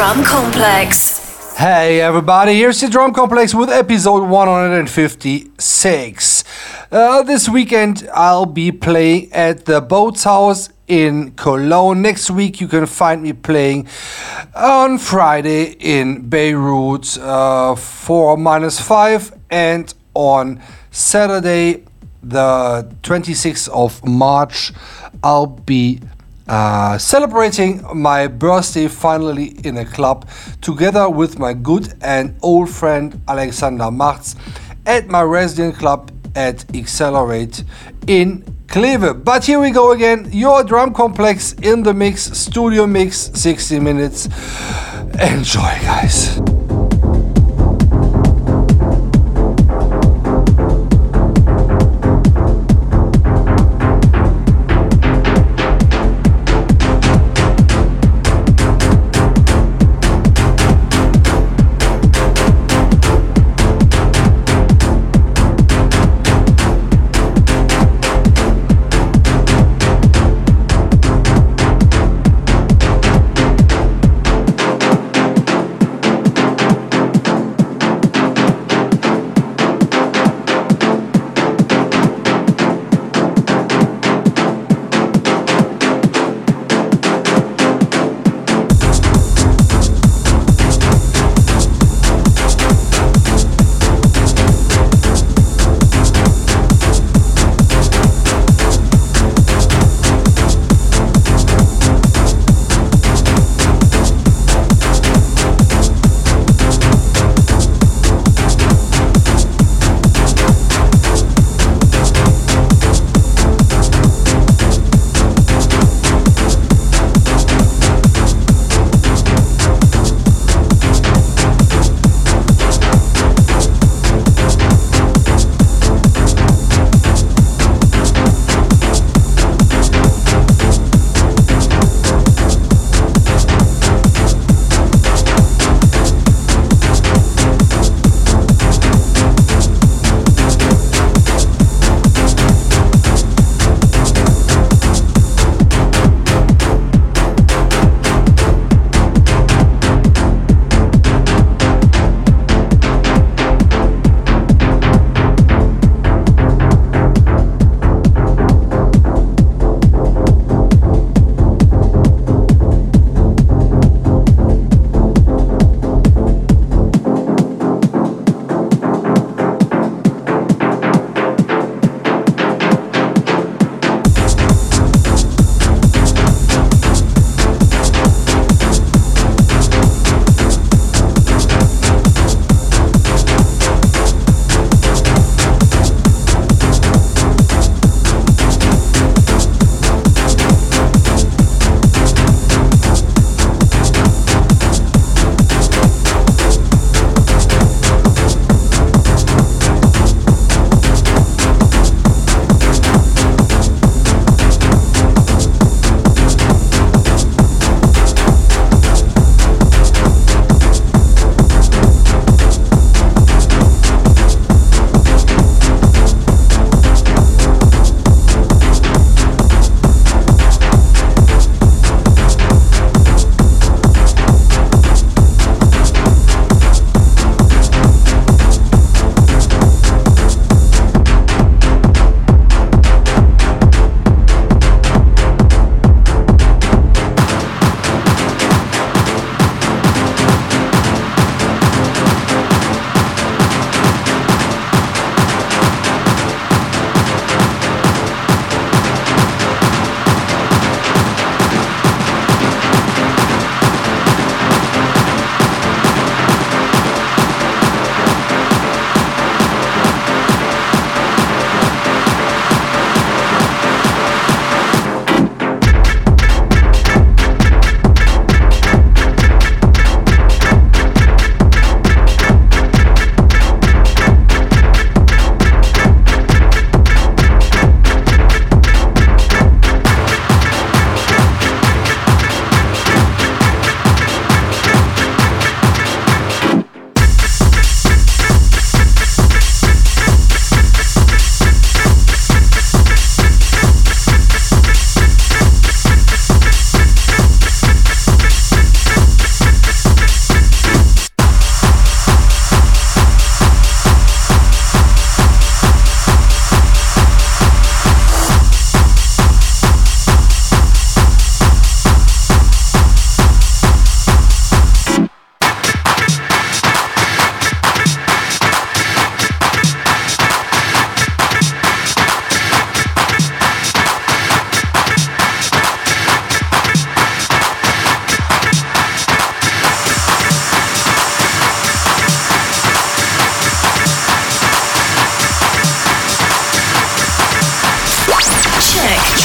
Drum Complex. Hey everybody, here's the Drum Complex with episode 156. Uh, this weekend I'll be playing at the Bootshaus in Cologne. Next week you can find me playing on Friday in Beirut uh, for minus 5 and on Saturday the 26th of March I'll be uh, celebrating my birthday finally in a club together with my good and old friend Alexander Martz at my resident club at Accelerate in Kleve. But here we go again, your drum complex in the mix, studio mix, 60 minutes. Enjoy, guys.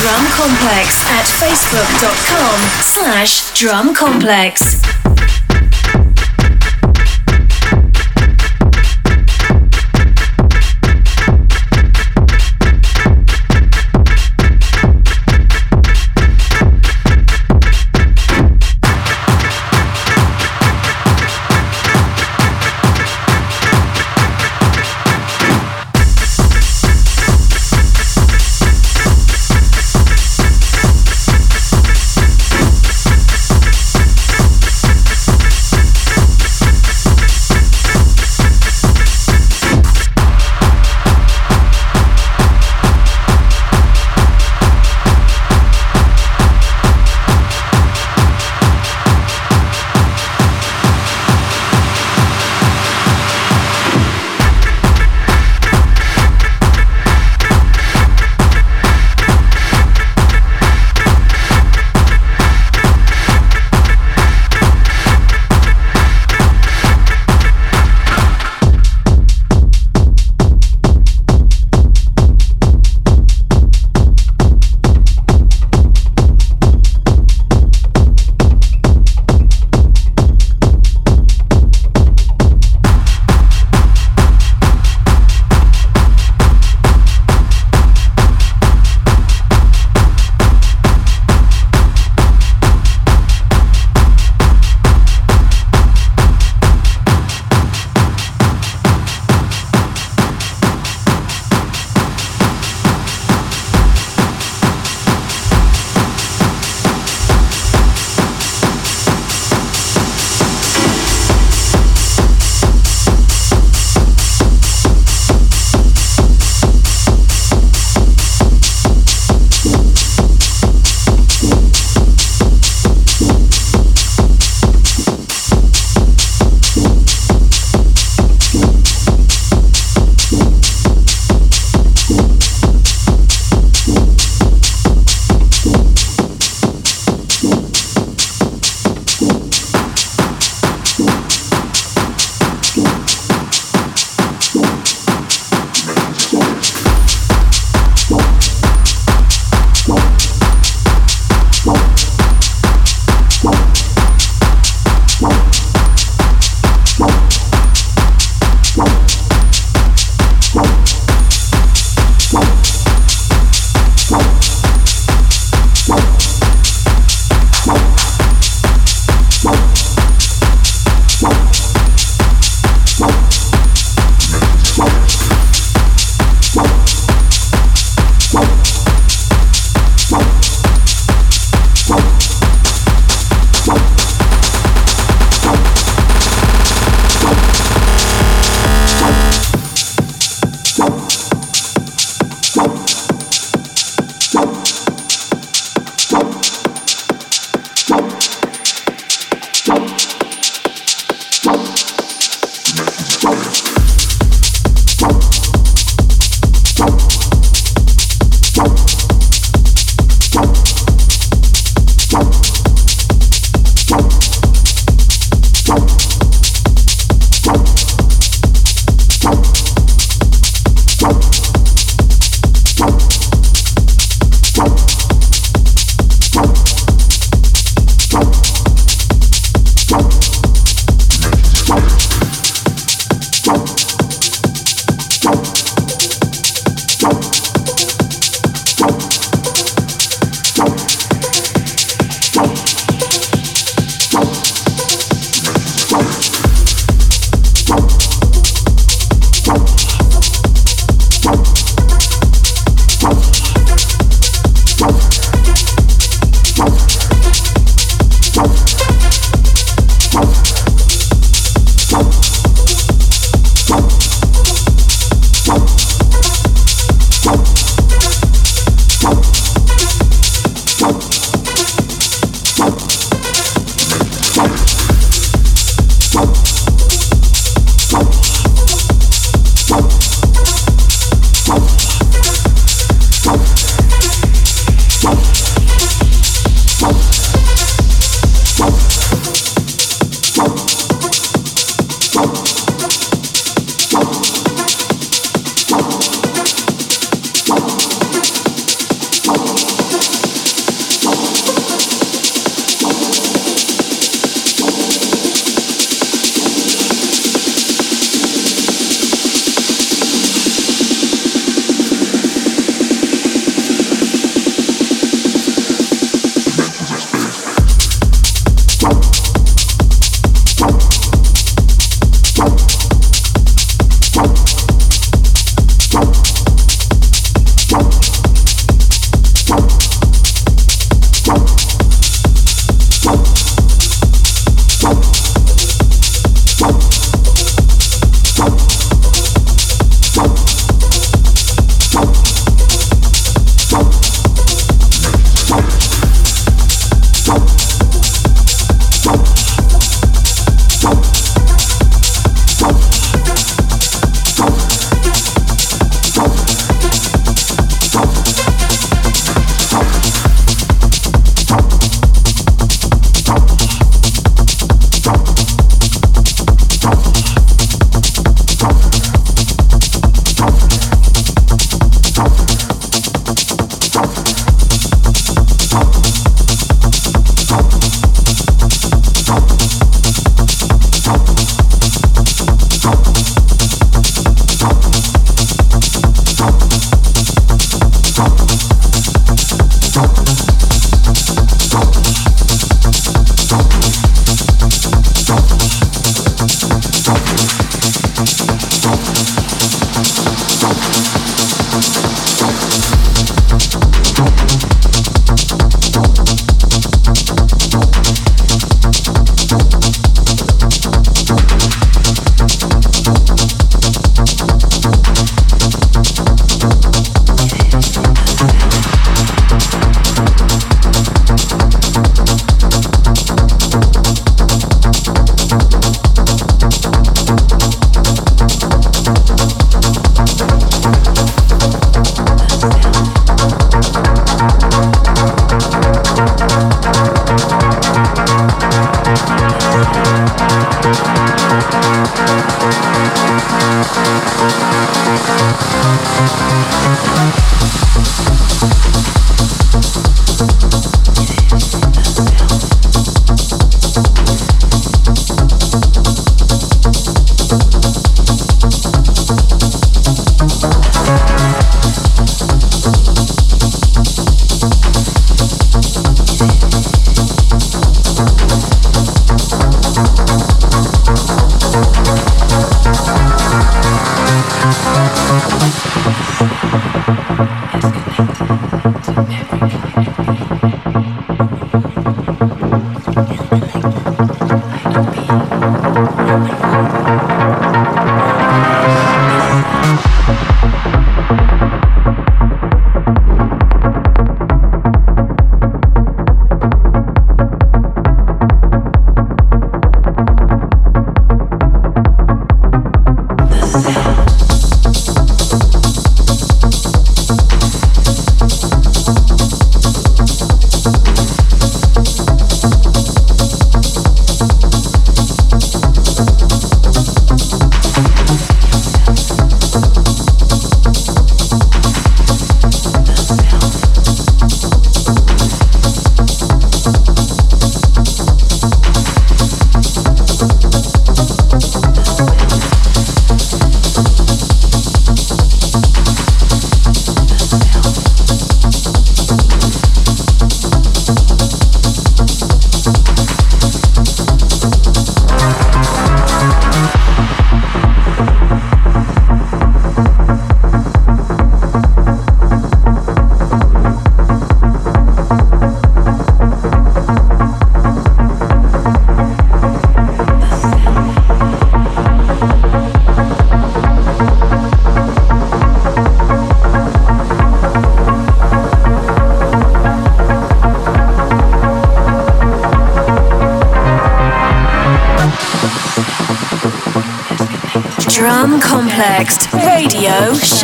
Drum Complex at facebook.com slash drum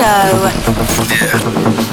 show. Yeah.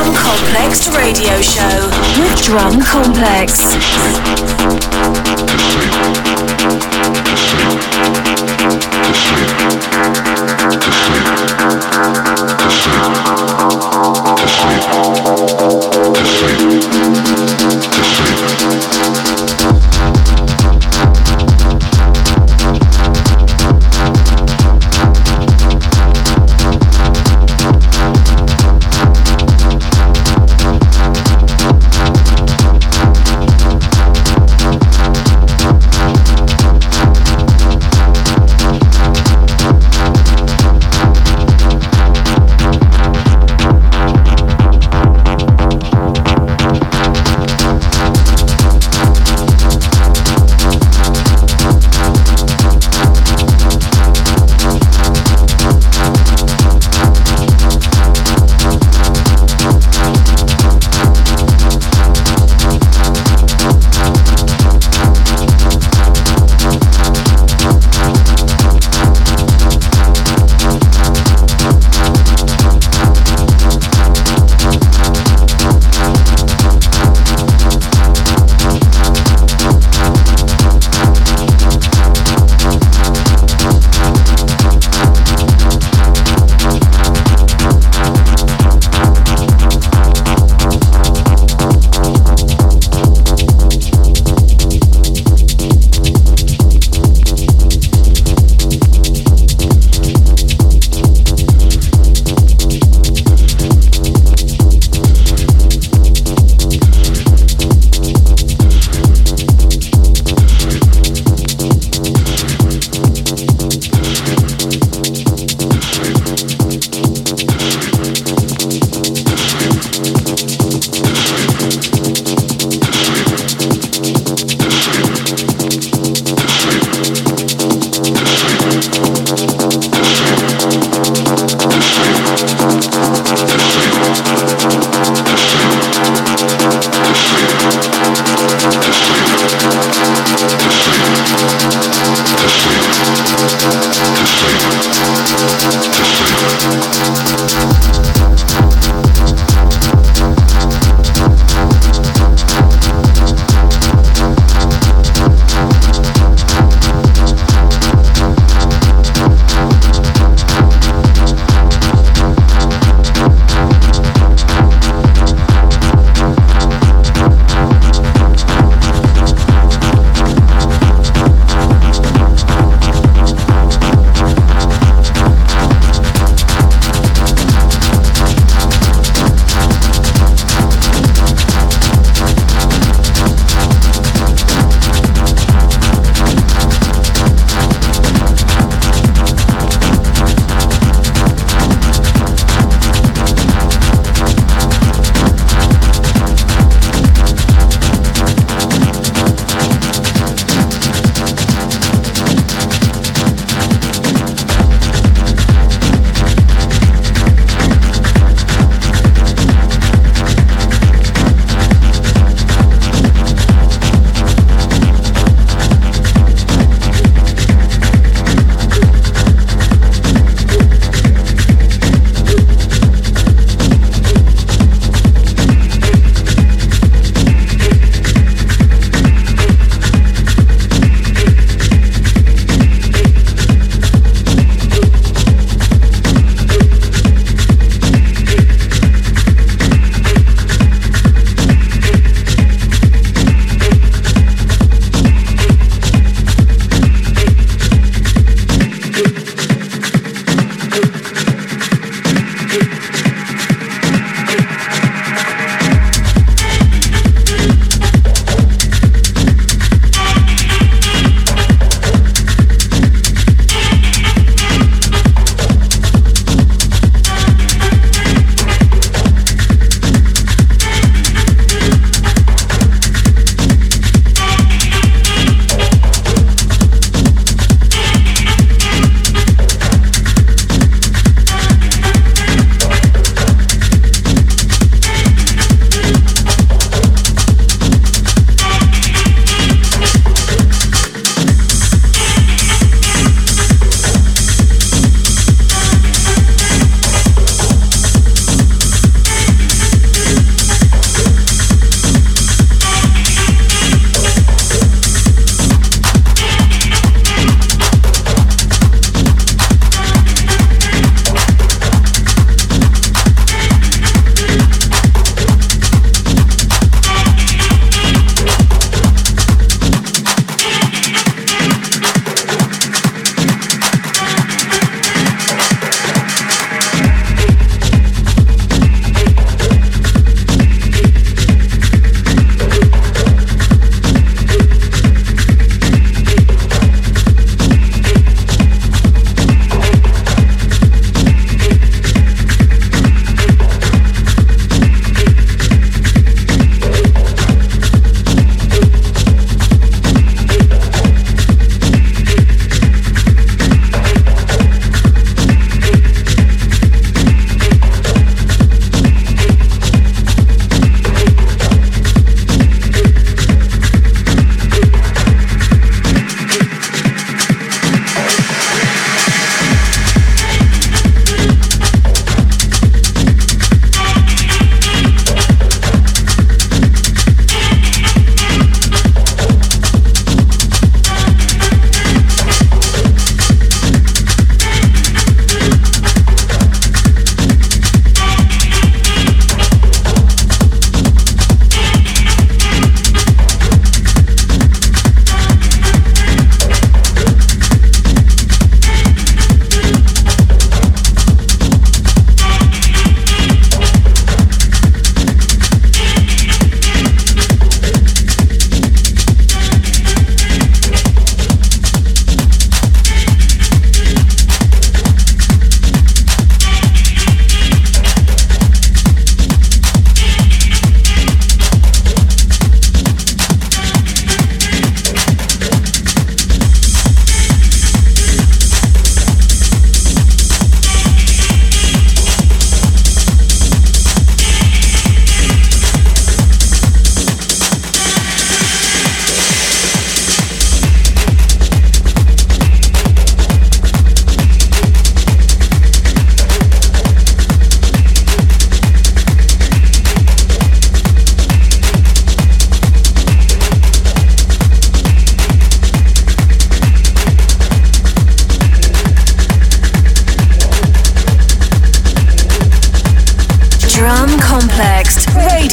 Drum Complex Radio Show with Drum Complex.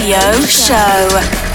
Radio Show.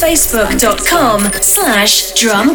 facebook.com slash drum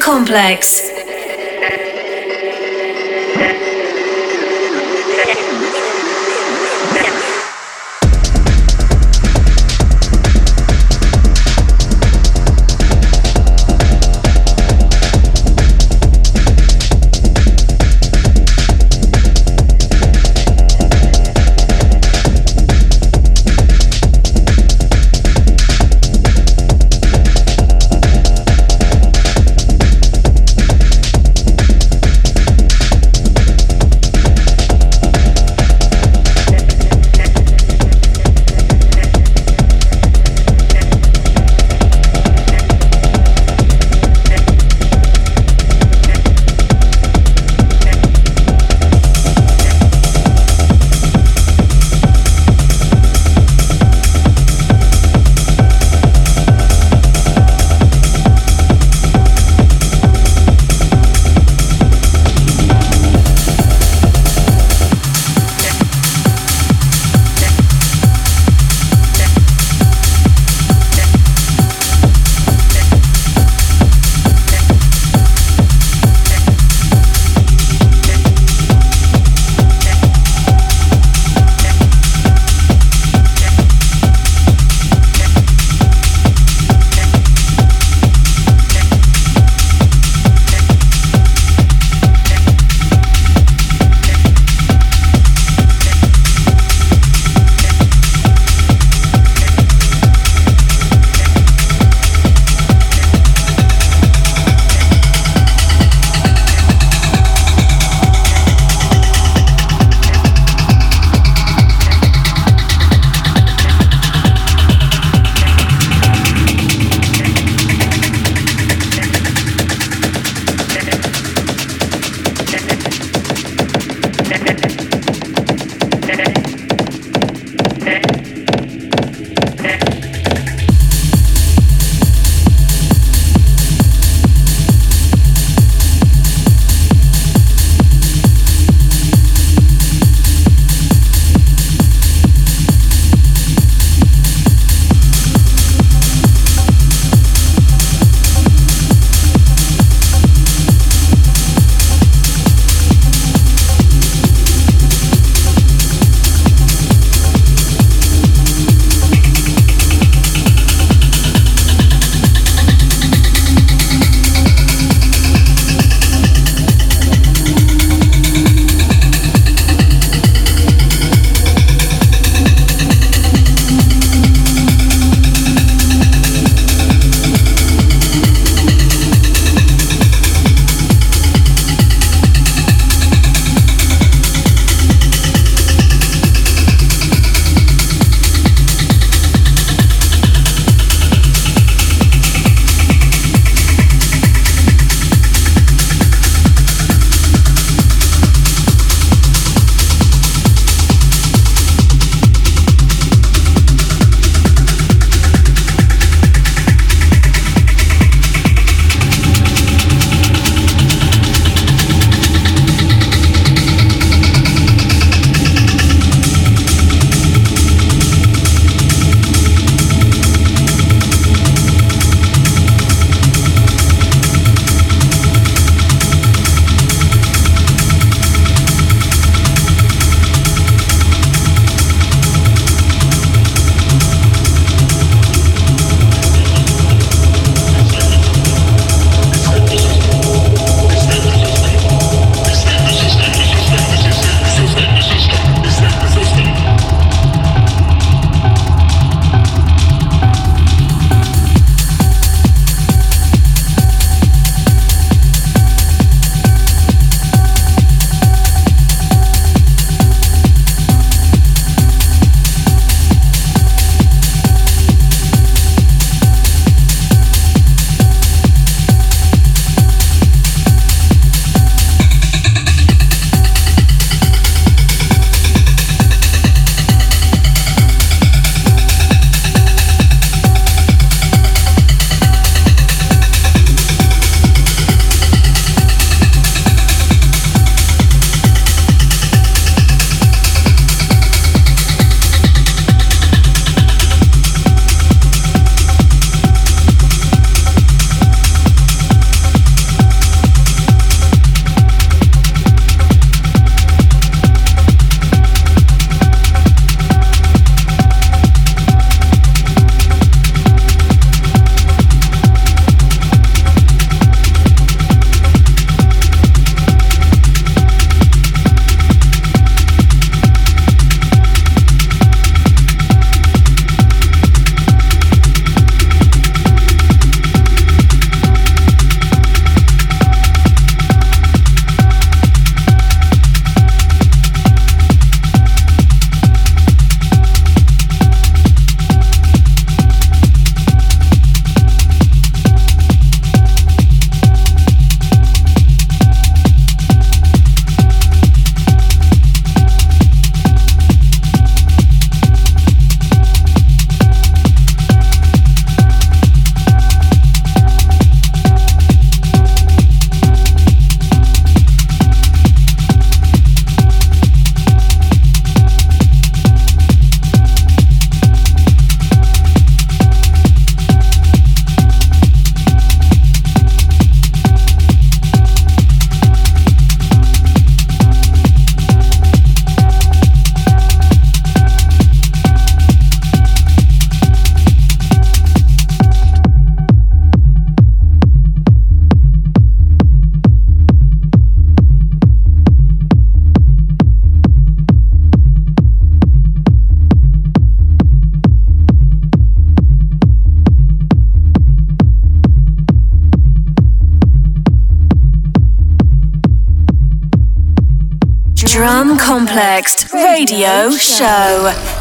complex. Radio Show.